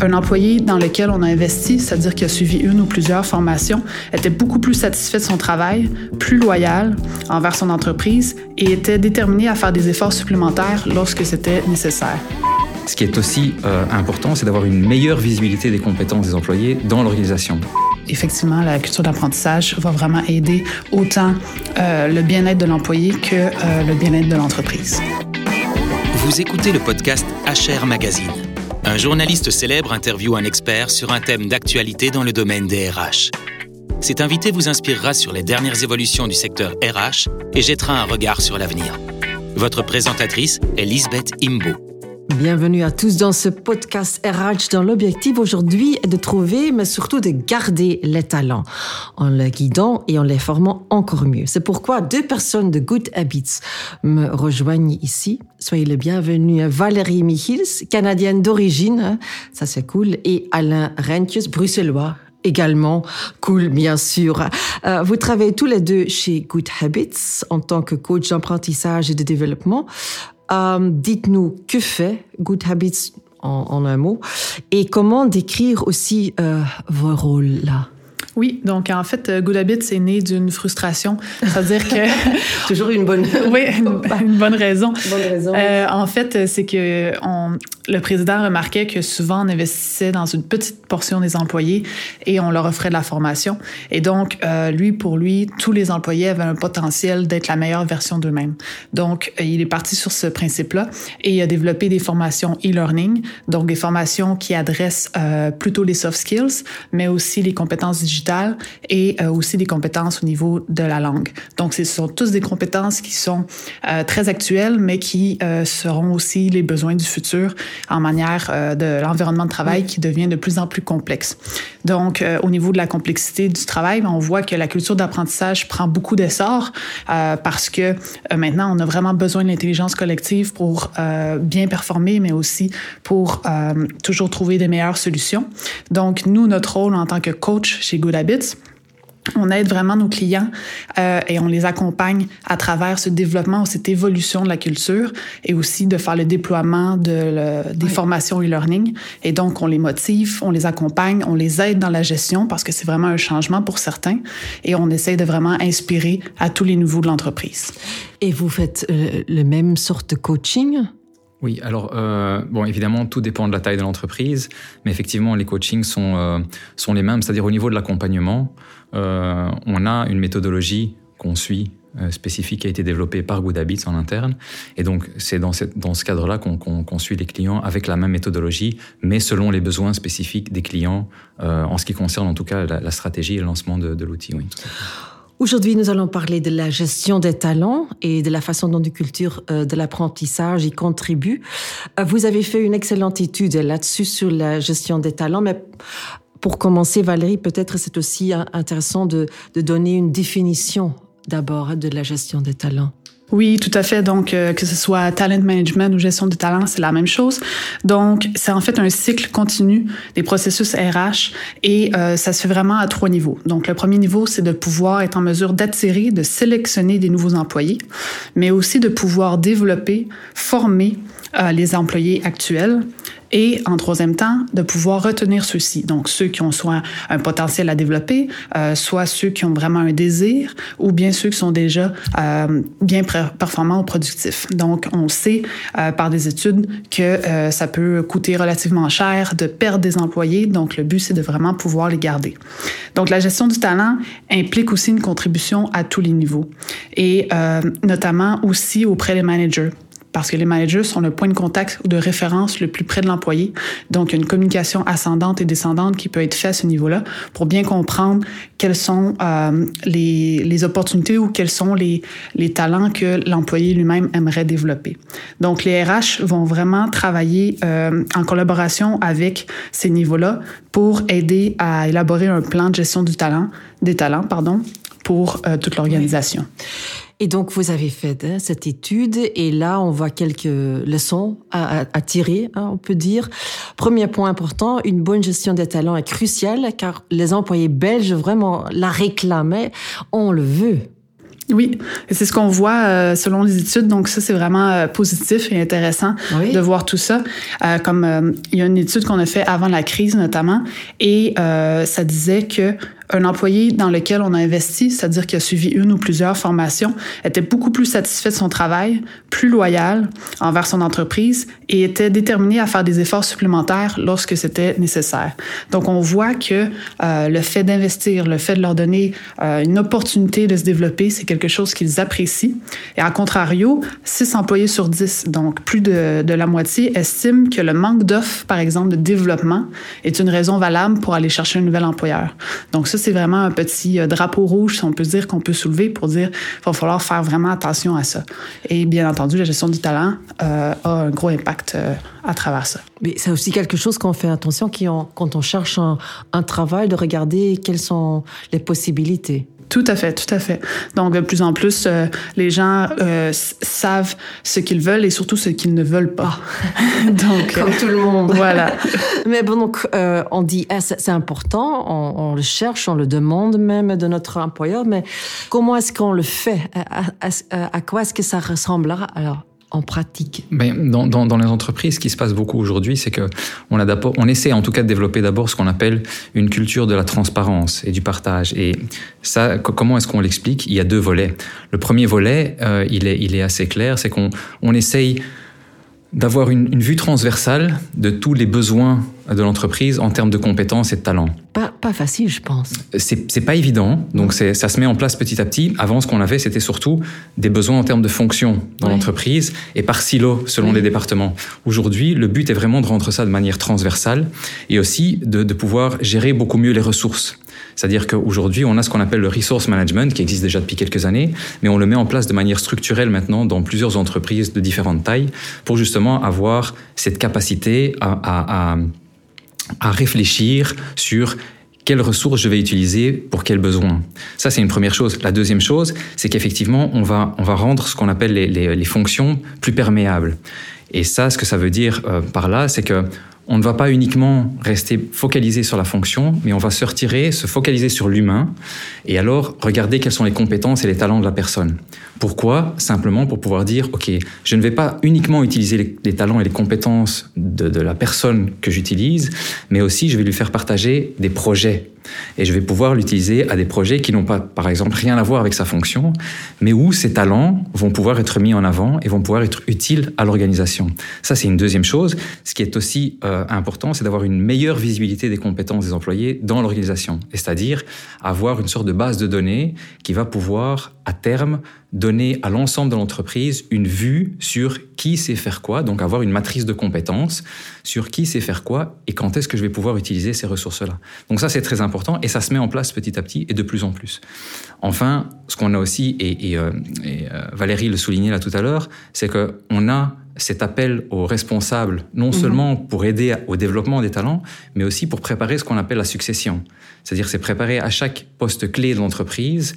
Un employé dans lequel on a investi, c'est-à-dire qu'il a suivi une ou plusieurs formations, était beaucoup plus satisfait de son travail, plus loyal envers son entreprise et était déterminé à faire des efforts supplémentaires lorsque c'était nécessaire. Ce qui est aussi euh, important, c'est d'avoir une meilleure visibilité des compétences des employés dans l'organisation. Effectivement, la culture d'apprentissage va vraiment aider autant euh, le bien-être de l'employé que euh, le bien-être de l'entreprise. Vous écoutez le podcast HR Magazine. Un journaliste célèbre interviewe un expert sur un thème d'actualité dans le domaine des RH. Cet invité vous inspirera sur les dernières évolutions du secteur RH et jettera un regard sur l'avenir. Votre présentatrice est Lisbeth Imbo. Bienvenue à tous dans ce podcast RH dont l'objectif aujourd'hui est de trouver, mais surtout de garder les talents en les guidant et en les formant encore mieux. C'est pourquoi deux personnes de Good Habits me rejoignent ici. Soyez les bienvenus Valérie Michils, canadienne d'origine, hein, ça c'est cool, et Alain Rentius, bruxellois, également cool, bien sûr. Euh, vous travaillez tous les deux chez Good Habits en tant que coach d'apprentissage et de développement. Euh, dites-nous que fait Good Habits en, un mot? Et comment décrire aussi euh, vos rôles là? Oui, donc en fait, Good Habits est né d'une frustration, c'est-à-dire que toujours une bonne oui une, bonne raison. Bonne raison. Euh, en fait, c'est que on, le président remarquait que souvent on investissait dans une petite portion des employés et on leur offrait de la formation. Et donc, euh, lui, pour lui, tous les employés avaient un potentiel d'être la meilleure version d'eux-mêmes. Donc, euh, il est parti sur ce principe-là et il a développé des formations e-learning, donc des formations qui adressent euh, plutôt les soft skills, mais aussi les compétences digitales et euh, aussi des compétences au niveau de la langue. Donc, ce sont tous des compétences qui sont euh, très actuelles, mais qui euh, seront aussi les besoins du futur en manière de l'environnement de travail qui devient de plus en plus complexe. Donc, au niveau de la complexité du travail, on voit que la culture d'apprentissage prend beaucoup d'essor parce que maintenant, on a vraiment besoin de l'intelligence collective pour bien performer, mais aussi pour toujours trouver des meilleures solutions. Donc, nous, notre rôle en tant que coach chez Good On aide vraiment nos clients euh, et on les accompagne à travers ce développement ou cette évolution de la culture et aussi de faire le déploiement de le, des formations e-learning. Et donc, on les motive, on les accompagne, on les aide dans la gestion parce que c'est vraiment un changement pour certains et on essaie de vraiment inspirer à tous les niveaux de l'entreprise. Et vous faites euh, le même sorte de coaching? Oui, alors euh, bon, évidemment, tout dépend de la taille de l'entreprise, mais effectivement, les coachings sont euh, sont les mêmes, c'est-à-dire au niveau de l'accompagnement, euh, on a une méthodologie qu'on suit euh, spécifique qui a été développée par Good Habits en interne, et donc c'est dans, dans ce cadre-là qu'on qu suit les clients avec la même méthodologie, mais selon les besoins spécifiques des clients, euh, en ce qui concerne en tout cas la, la stratégie et le lancement de, de l'outil. Aujourd'hui, nous allons parler de la gestion des talents et de la façon dont la culture euh, de l'apprentissage y contribue. Euh, vous avez fait une excellente étude là-dessus sur la gestion des talents, mais pour commencer, Valérie, peut-être c'est aussi intéressant de, de donner une définition d'abord de la gestion des talents. Oui, tout à fait. Donc, euh, que ce soit talent management ou gestion de talent, c'est la même chose. Donc, c'est en fait un cycle continu des processus RH et euh, ça se fait vraiment à trois niveaux. Donc, le premier niveau, c'est de pouvoir être en mesure d'attirer, de sélectionner des nouveaux employés, mais aussi de pouvoir développer, former euh, les employés actuels et en troisième temps, de pouvoir retenir ceux-ci. Donc, ceux qui ont soit un potentiel à développer, euh, soit ceux qui ont vraiment un désir, ou bien ceux qui sont déjà euh, bien performants ou productifs. Donc, on sait euh, par des études que euh, ça peut coûter relativement cher de perdre des employés. Donc, le but, c'est de vraiment pouvoir les garder. Donc, la gestion du talent implique aussi une contribution à tous les niveaux et euh, notamment aussi auprès des managers parce que les managers sont le point de contact ou de référence le plus près de l'employé. Donc, il y a une communication ascendante et descendante qui peut être faite à ce niveau-là pour bien comprendre quelles sont euh, les, opportunités ou quels sont les, talents que l'employé lui-même aimerait développer. Donc, les RH vont vraiment travailler euh, en collaboration avec ces niveaux-là pour aider à élaborer un plan de gestion du talent, des talents, pardon, pour euh, toute l'organisation. Et donc, vous avez fait hein, cette étude et là, on voit quelques leçons à, à, à tirer, hein, on peut dire. Premier point important, une bonne gestion des talents est cruciale car les employés belges vraiment la réclamaient, on le veut. Oui, et c'est ce qu'on voit euh, selon les études. Donc ça, c'est vraiment euh, positif et intéressant de voir tout ça. Euh, comme il y a une étude qu'on a fait avant la crise notamment, et ça disait que un employé dans lequel on a investi, c'est-à-dire qui a suivi une ou plusieurs formations, était beaucoup plus satisfait de son travail, plus loyal envers son entreprise et était déterminé à faire des efforts supplémentaires lorsque c'était nécessaire. Donc, on voit que euh, le fait d'investir, le fait de leur donner euh, une opportunité de se développer, c'est quelque chose qu'ils apprécient. Et à contrario, 6 employés sur 10, donc plus de, de la moitié, estiment que le manque d'offres, par exemple, de développement, est une raison valable pour aller chercher un nouvel employeur. Donc, c'est vraiment un petit euh, drapeau rouge, si on peut dire, qu'on peut soulever pour dire qu'il va falloir faire vraiment attention à ça. Et bien entendu, la gestion du talent euh, a un gros impact euh, à travers ça. Mais c'est aussi quelque chose qu'on fait attention quand on cherche un travail, de regarder quelles sont les possibilités. Tout à fait, tout à fait. Donc, de plus en plus, euh, les gens euh, savent ce qu'ils veulent et surtout ce qu'ils ne veulent pas. donc, comme tout le monde. Voilà. Mais bon, donc, euh, on dit, ah, c'est important, on, le cherche, on le demande même de notre employeur, mais comment est-ce qu'on le fait? À, à quoi est-ce que ça ressemblera? Alors en pratique dans, dans, dans, les entreprises, ce qui se passe beaucoup aujourd'hui, c'est que on, a on essaie en tout cas de développer d'abord ce qu'on appelle une culture de la transparence et du partage. Et ça, comment est-ce qu'on l'explique? Il y a deux volets. Le premier volet, euh, il, est, il est assez clair, c'est qu'on on essaye d'avoir une, une, vue transversale de tous les besoins de l'entreprise en termes de compétences et de talents. Pas, pas facile, je pense. C'est pas évident, donc ça se met en place petit à petit. Avant, ce qu'on avait, c'était surtout des besoins en termes de fonction dans l'entreprise et par silo selon les départements. Aujourd'hui, le but est vraiment de rendre ça de manière transversale et aussi de, de pouvoir gérer beaucoup mieux les ressources. C'est-à-dire qu'aujourd'hui, on a ce qu'on appelle le resource management, qui existe déjà depuis quelques années, mais on le met en place de manière structurelle maintenant dans plusieurs entreprises de différentes tailles, pour justement avoir cette capacité à, à, à, réfléchir sur quelles ressources je vais utiliser pour quels besoins. Ça, c'est une première chose. La deuxième chose, c'est qu'effectivement, on va, on va rendre ce qu'on appelle les, les, les, fonctions plus perméables. Et ça, ce que ça veut dire euh, par là, c'est que on ne va pas uniquement rester focalisé sur la fonction, mais on va se retirer, se focaliser sur l'humain, et alors regarder quelles sont les compétences et les talents de la personne. Pourquoi? Simplement pour pouvoir dire, OK, je ne vais pas uniquement utiliser les, talents et les compétences de, de la personne que j'utilise, mais aussi je vais lui faire partager des projets et je vais pouvoir l'utiliser à des projets qui n'ont pas, par exemple, rien à voir avec sa fonction, mais où ses talents vont pouvoir être mis en avant et vont pouvoir être utiles à l'organisation. Ça, c'est une deuxième chose. Ce qui est aussi euh, important, c'est d'avoir une meilleure visibilité des compétences des employés dans l'organisation, c'est-à-dire avoir une sorte de base de données qui va pouvoir, à terme, donner à l'ensemble de l'entreprise une vue sur qui sait faire quoi, donc avoir une matrice de compétences sur qui sait faire quoi et quand est-ce que je vais pouvoir utiliser ces ressources-là. Donc ça, c'est très important et ça se met en place petit à petit et de plus en plus. Enfin, ce qu'on a aussi, et, et, euh, et euh, Valérie le soulignait là tout à l'heure, c'est qu'on a cet appel aux responsables, non mhm. seulement pour aider au développement des talents, mais aussi pour préparer ce qu'on appelle la succession. C'est-à-dire, c'est préparer à chaque poste clé de l'entreprise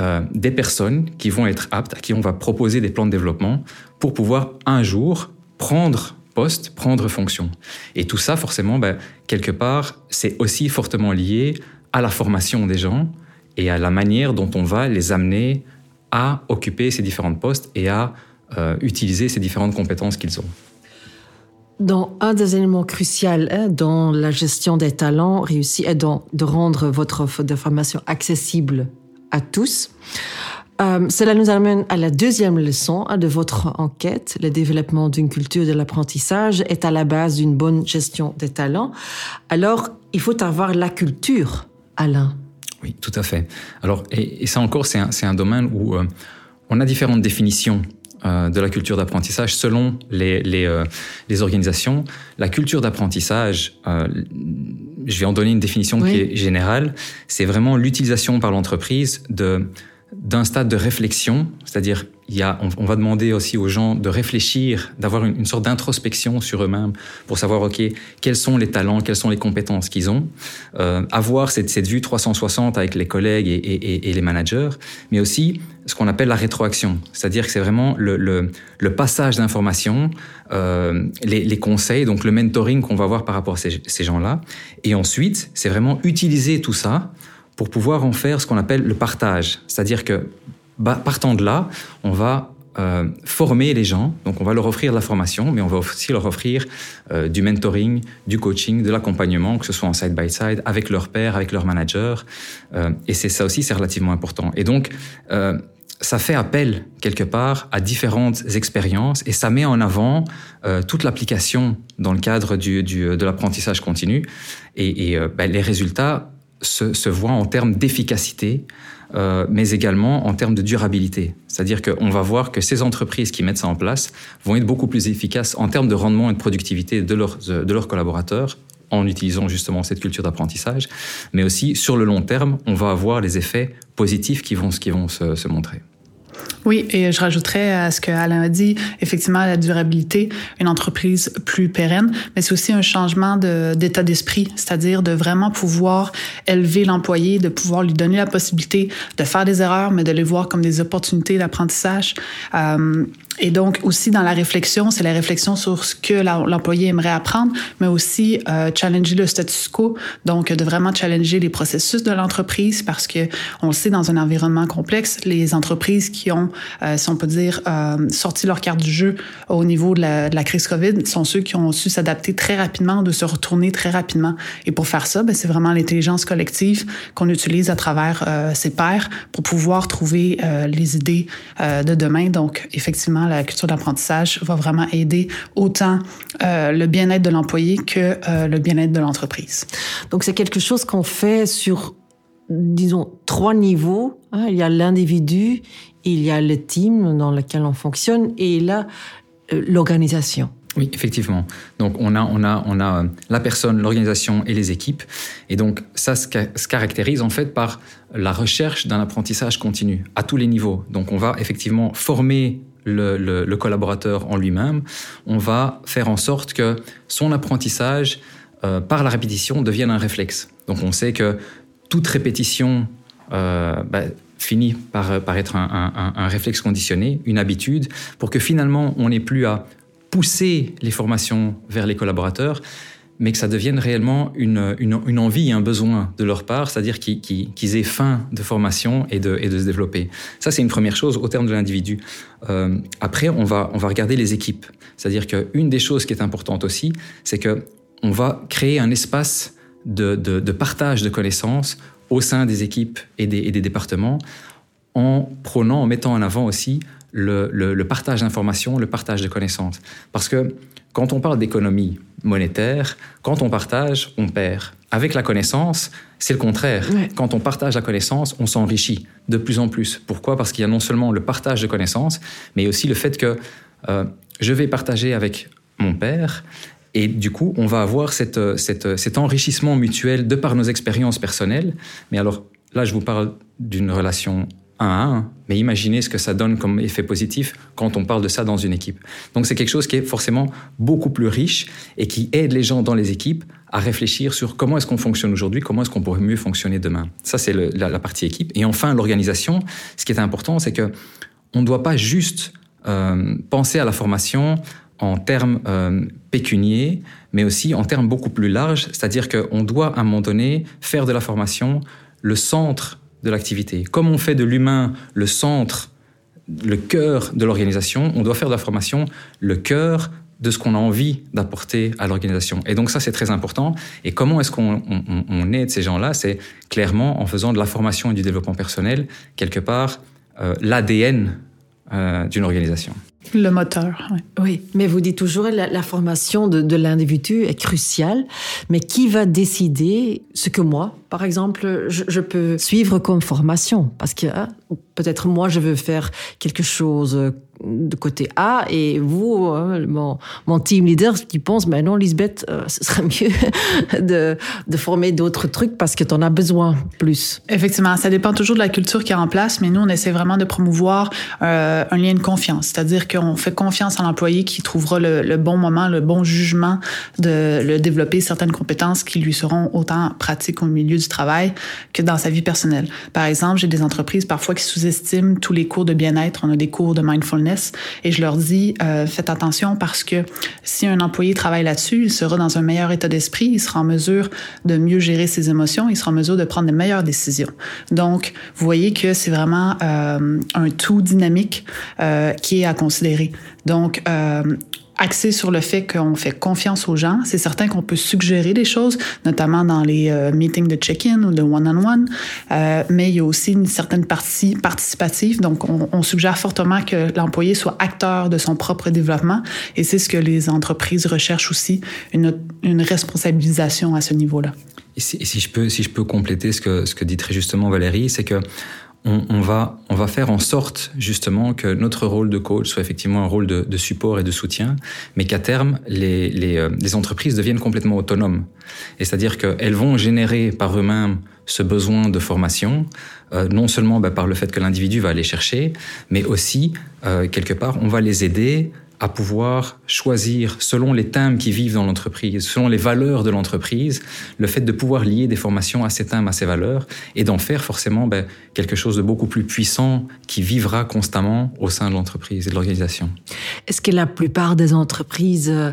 euh, des personnes qui vont être aptes, à qui on va proposer des plans de développement pour pouvoir un jour prendre poste, prendre fonction. Et tout ça, forcément, ben, quelque part, c'est aussi fortement lié à la formation des gens et à la manière dont on va les amener à occuper ces différents postes et à euh, utiliser ces différentes compétences qu'ils ont. Dans un des éléments cruciaux hein, dans la gestion des talents réussis est de rendre votre offre de formation accessible à tous. Euh, cela nous amène à la deuxième leçon de votre enquête. Le développement d'une culture de l'apprentissage est à la base d'une bonne gestion des talents. Alors, il faut avoir la culture, Alain. Oui, tout à fait. Alors, et, ça encore, c'est un, domaine où euh, on a différentes définitions de la culture d'apprentissage selon les, les, euh, les, organisations. La culture d'apprentissage, euh, je vais en donner une définition qui est générale, c'est vraiment l'utilisation par l'entreprise de d'un stade de réflexion, c'est-à-dire a, on, va demander aussi aux gens de réfléchir, d'avoir une, sorte d'introspection sur eux-mêmes pour savoir ok quels sont les talents, quelles sont les compétences qu'ils ont, euh, avoir cette, cette, vue 360 avec les collègues et, et, les managers, mais aussi ce qu'on appelle la rétroaction, c'est-à-dire que c'est vraiment le, le, le passage d'informations, euh, les, les, conseils, donc le mentoring qu'on va avoir par rapport à ces gens-là, et ensuite c'est vraiment utiliser tout ça pour pouvoir en faire ce qu'on appelle le partage. C'est-à-dire que bah, partant de là, on va euh, former les gens. Donc, on va leur offrir de la formation, mais on va aussi leur offrir euh, du mentoring, du coaching, de l'accompagnement, que ce soit en side by side, avec leur père, avec leur manager. Euh, et c'est ça aussi, c'est relativement important. Et donc, euh, ça fait appel quelque part à différentes expériences et ça met en avant euh, toute l'application dans le cadre du, du, de l'apprentissage continu. Et, et ben, les résultats se, se voient en termes d'efficacité, euh, mais également en termes de durabilité. C'est-à-dire qu'on va voir que ces entreprises qui mettent ça en place vont être beaucoup plus efficaces en termes de rendement et de productivité de leurs, de leurs collaborateurs en utilisant justement cette culture d'apprentissage, mais aussi sur le long terme, on va avoir les effets positifs qui vont, qui vont se, se montrer. Oui, et je rajouterais à ce que Alain a dit, effectivement, la durabilité, une entreprise plus pérenne, mais c'est aussi un changement d'état d'esprit, c'est-à-dire de vraiment pouvoir élever l'employé, de pouvoir lui donner la possibilité de faire des erreurs, mais de les voir comme des opportunités d'apprentissage. Euh, et donc aussi dans la réflexion, c'est la réflexion sur ce que l'employé aimerait apprendre, mais aussi euh, challenger le status quo, donc de vraiment challenger les processus de l'entreprise parce que on le sait dans un environnement complexe, les entreprises qui ont, euh, si on peut dire, euh, sorti leur carte du jeu au niveau de la, de la, crise Covid sont ceux qui ont su s'adapter très rapidement, de se retourner très rapidement. Et pour faire ça, ben, c'est vraiment l'intelligence collective qu'on utilise à travers euh, ses pairs pour pouvoir trouver euh, les idées euh, de demain. Donc effectivement la culture d'apprentissage va vraiment aider autant euh, le bien-être de l'employé que euh, le bien-être de l'entreprise. Donc c'est quelque chose qu'on fait sur, disons, trois niveaux. Hein. Il y a l'individu, il y a le team dans lequel on fonctionne et là, euh, l'organisation. Oui, effectivement. Donc on a, on a, on a la personne, l'organisation et les équipes. Et donc ça se, se caractérise en fait par la recherche d'un apprentissage continu à tous les niveaux. Donc on va effectivement former le, collaborateur en lui-même, on va faire en sorte que son apprentissage euh, par la répétition devienne un réflexe. Donc on sait que toute répétition euh, bah, finit par, être un, un, réflexe conditionné, une habitude, pour que finalement on n'ait plus à pousser les formations vers les collaborateurs, mais que ça devienne réellement une, une, envie un besoin de leur part, c'est-à-dire qu'ils qu aient faim de formation et de, et de se développer. Ça, c'est une première chose au terme de l'individu. Euh, après, on va, on va regarder les équipes. C'est-à-dire qu'une des choses qui est importante aussi, c'est que on va créer un espace de, de, de, partage de connaissances au sein des équipes et des, et des départements en prônant, en mettant en avant aussi le, le, le partage d'informations, le partage de connaissances. Parce que quand on parle d'économie monétaire, quand on partage, on perd. Avec la connaissance, c'est le contraire. Ouais. Quand on partage la connaissance, on s'enrichit de plus en plus. Pourquoi? Parce qu'il y a non seulement le partage de connaissances, mais aussi le fait que euh, je vais partager avec mon père et du coup, on va avoir cette, cette, cet enrichissement mutuel de par nos expériences personnelles. Mais alors, là, je vous parle d'une relation un à un, mais imaginez ce que ça donne comme effet positif quand on parle de ça dans une équipe. Donc c'est quelque chose qui est forcément beaucoup plus riche et qui aide les gens dans les équipes à réfléchir sur comment est-ce qu'on fonctionne aujourd'hui, comment est-ce qu'on pourrait mieux fonctionner demain. Ça c'est la, partie équipe. Et enfin l'organisation, ce qui est important, c'est que on ne doit pas juste euh, penser à la formation en termes euh, pécuniers, mais aussi en termes beaucoup plus larges, c'est-à-dire qu'on doit à un moment donné faire de la formation le centre de l'activité. Comme on fait de l'humain le centre, le cœur de l'organisation, on doit faire de la formation le cœur de ce qu'on a envie d'apporter à l'organisation. Et donc ça, c'est très important. Et comment est-ce qu'on on, on aide ces gens-là? C'est clairement en faisant de la formation et du développement personnel, quelque part, euh, l'ADN euh, d'une organisation. Le moteur, oui. Oui, mais vous dites toujours la, la formation de, de l'individu est cruciale, mais qui va décider ce que moi, par exemple, je, je peux suivre comme formation Parce que hein, peut-être moi, je veux faire quelque chose de côté A et vous, hein, mon, mon, team leader qui pense, mais non, Lisbeth, euh, ce serait mieux de, de former d'autres trucs parce que tu en as besoin plus. Effectivement, ça dépend toujours de la culture qui est en place, mais nous, on essaie vraiment de promouvoir euh, un lien de confiance, c'est-à-dire qu'on fait confiance à l'employé qui trouvera le, le, bon moment, le bon jugement de le développer certaines compétences qui lui seront autant pratiques au milieu du travail que dans sa vie personnelle. Par exemple, j'ai des entreprises parfois qui sous-estiment tous les cours de bien-être. On a des cours de mindfulness et je leur dis euh, faites attention parce que si un employé travaille là-dessus, il sera dans un meilleur état d'esprit, il sera en mesure de mieux gérer ses émotions, il sera en mesure de prendre de meilleures décisions. Donc, vous voyez que c'est vraiment euh, un tout dynamique euh, qui est à considérer. Donc, axé sur le fait qu'on fait confiance aux gens. C'est certain qu'on peut suggérer des choses, notamment dans les euh, meetings de check-in ou de one-on-one, euh, mais il y a aussi une certaine partie participative. Donc, on, suggère fortement que l'employé soit acteur de son propre développement et c'est ce que les entreprises recherchent aussi, une, une responsabilisation à ce niveau-là. Et si, et si, je peux, si je peux compléter ce que, ce que dit très justement Valérie, c'est que on, on, va, on va faire en sorte justement que notre rôle de coach soit effectivement un rôle de, de support et de soutien, mais qu'à terme, les, les, euh, les, entreprises deviennent complètement autonomes. Et c'est-à-dire qu'elles vont générer par eux-mêmes ce besoin de formation, euh, non seulement bah, par le fait que l'individu va aller chercher, mais aussi, euh, quelque part, on va les aider à pouvoir choisir selon les thèmes qui vivent dans l'entreprise, selon les valeurs de l'entreprise, le fait de pouvoir lier des formations à ces thèmes, à ces valeurs, et d'en faire forcément ben, quelque chose de beaucoup plus puissant qui vivra constamment au sein de l'entreprise et de l'organisation. Est-ce que la plupart des entreprises euh,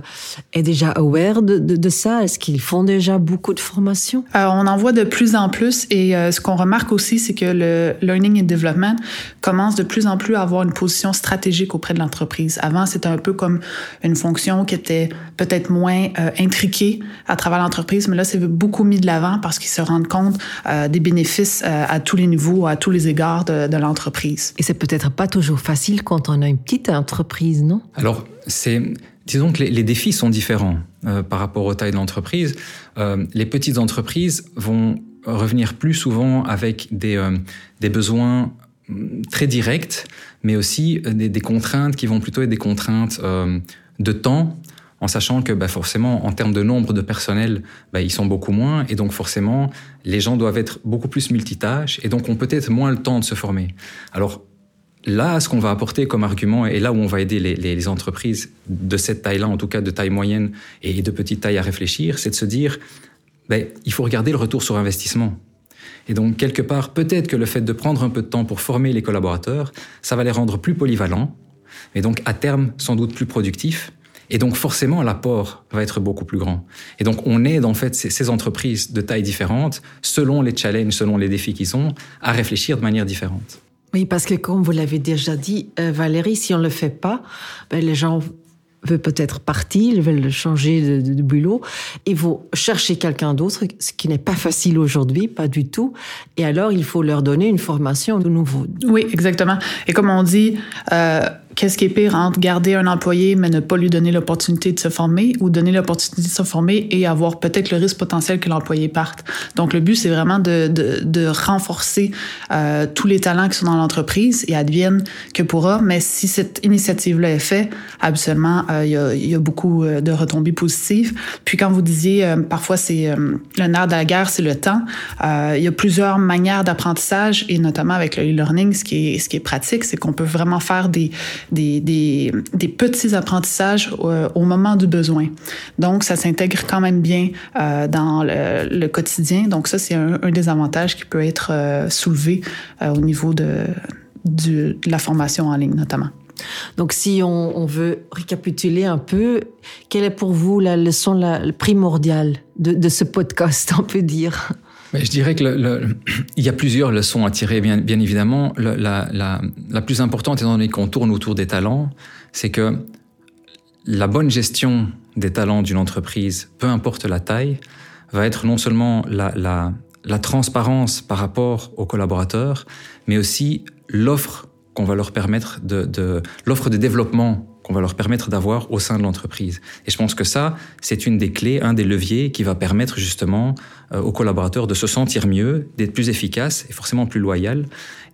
est déjà aware de, de, de ça? Est-ce qu'ils font déjà beaucoup de formations? Euh, On en voit de plus en plus, et euh, ce qu'on remarque aussi, c'est que le learning and development commence de plus en plus à avoir une position stratégique auprès de l'entreprise. Avant, c'était un peu comme une fonction qui était peut-être moins euh, intriquée à travers l'entreprise, mais là, c'est beaucoup mis de l'avant parce qu'ils se rendent compte euh, des bénéfices euh, à tous les niveaux, à tous les égards de, de l'entreprise. Et c'est peut-être pas toujours facile quand on a une petite entreprise, non? Alors, c'est disons que les, les, défis sont différents euh, par rapport aux tailles de l'entreprise. Euh, les petites entreprises vont revenir plus souvent avec des, euh, des besoins très directs, mais aussi des, des, contraintes qui vont plutôt être des contraintes euh, de temps, en sachant que bah, forcément, en termes de nombre de personnel, bah, ils sont beaucoup moins, et donc forcément, les gens doivent être beaucoup plus multitâches, et donc ont peut-être moins le temps de se former. Alors, là, ce qu'on va apporter comme argument, et là où on va aider les, les, les entreprises de cette taille-là, en tout cas de taille moyenne et de petite taille à réfléchir, c'est de se dire, ben, il faut regarder le retour sur investissement. Et donc, quelque part, peut-être que le fait de prendre un peu de temps pour former les collaborateurs, ça va les rendre plus polyvalents, et donc à terme, sans doute plus productifs. Et donc, forcément, l'apport va être beaucoup plus grand. Et donc, on aide en fait ces, entreprises de tailles différentes, selon les challenges, selon les défis qu'ils ont, à réfléchir de manière différente. Oui, parce que comme vous l'avez déjà dit, euh, Valérie, si on ne le fait pas, ben, les gens veulent peut-être partir, ils veulent changer de boulot, ils vont chercher quelqu'un d'autre, ce qui n'est pas facile aujourd'hui, pas du tout. Et alors, il faut leur donner une formation de nouveau. Oui, exactement. Et comme on dit, euh, qu'est-ce qui est pire entre garder un employé mais ne pas lui donner l'opportunité de se former ou donner l'opportunité de se former et avoir peut-être le risque potentiel que l'employé parte? Donc le but c'est vraiment de, de, de renforcer euh, tous les talents qui sont dans l'entreprise et advienne que pourra. Mais si cette initiative-là est faite, absolument, euh, il, y a, y a beaucoup euh, de retombées positives. Puis quand vous disiez euh, parfois c'est euh, le nerf de la guerre, c'est le temps. Il y a plusieurs manières d'apprentissage et notamment avec le e-learning, ce qui est ce qui est pratique, c'est qu'on peut vraiment faire des des, petits apprentissages au, au, moment du besoin. Donc, ça s'intègre quand même bien euh, dans le, quotidien. Donc, ça, c'est un, des avantages qui peut être euh, soulevé euh, au niveau de, la formation en ligne, notamment. Donc, si on, veut récapituler un peu, quelle est pour vous la leçon primordiale de ce podcast, on peut dire? Mais je dirais que le, le, il y a plusieurs leçons à tirer, bien, bien évidemment. Le, la, la, la, plus importante, étant donné qu'on tourne autour des talents, c'est que la bonne gestion des talents d'une entreprise, peu importe la taille, va être non seulement la, la, transparence par rapport aux collaborateurs, mais aussi l'offre qu'on va leur permettre de, de l'offre de développement qu'on va leur permettre d'avoir au sein de l'entreprise. Et je pense que ça, c'est une des clés, un des leviers qui va permettre justement euh, aux collaborateurs de se sentir mieux, d'être plus efficaces et forcément plus loyal,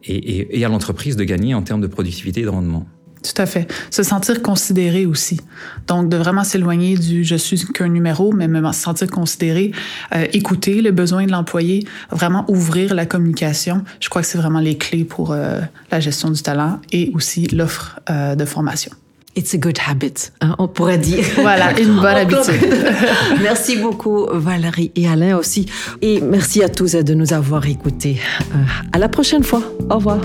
et, à l'entreprise de gagner en termes de productivité et de rendement. Tout à fait. Se sentir considéré aussi. Donc, de vraiment s'éloigner du je suis qu'un numéro, mais me sentir considéré, euh, écouter le besoin de l'employé, vraiment ouvrir la communication. Je crois que c'est vraiment les clés pour euh, la gestion du talent et aussi l'offre de formation. It's a good habit, hein, on pourrait dire. Voilà, une bonne habitude. merci beaucoup Valérie et Alain aussi. Et merci à tous de nous avoir écoutés. à la prochaine fois. Au revoir.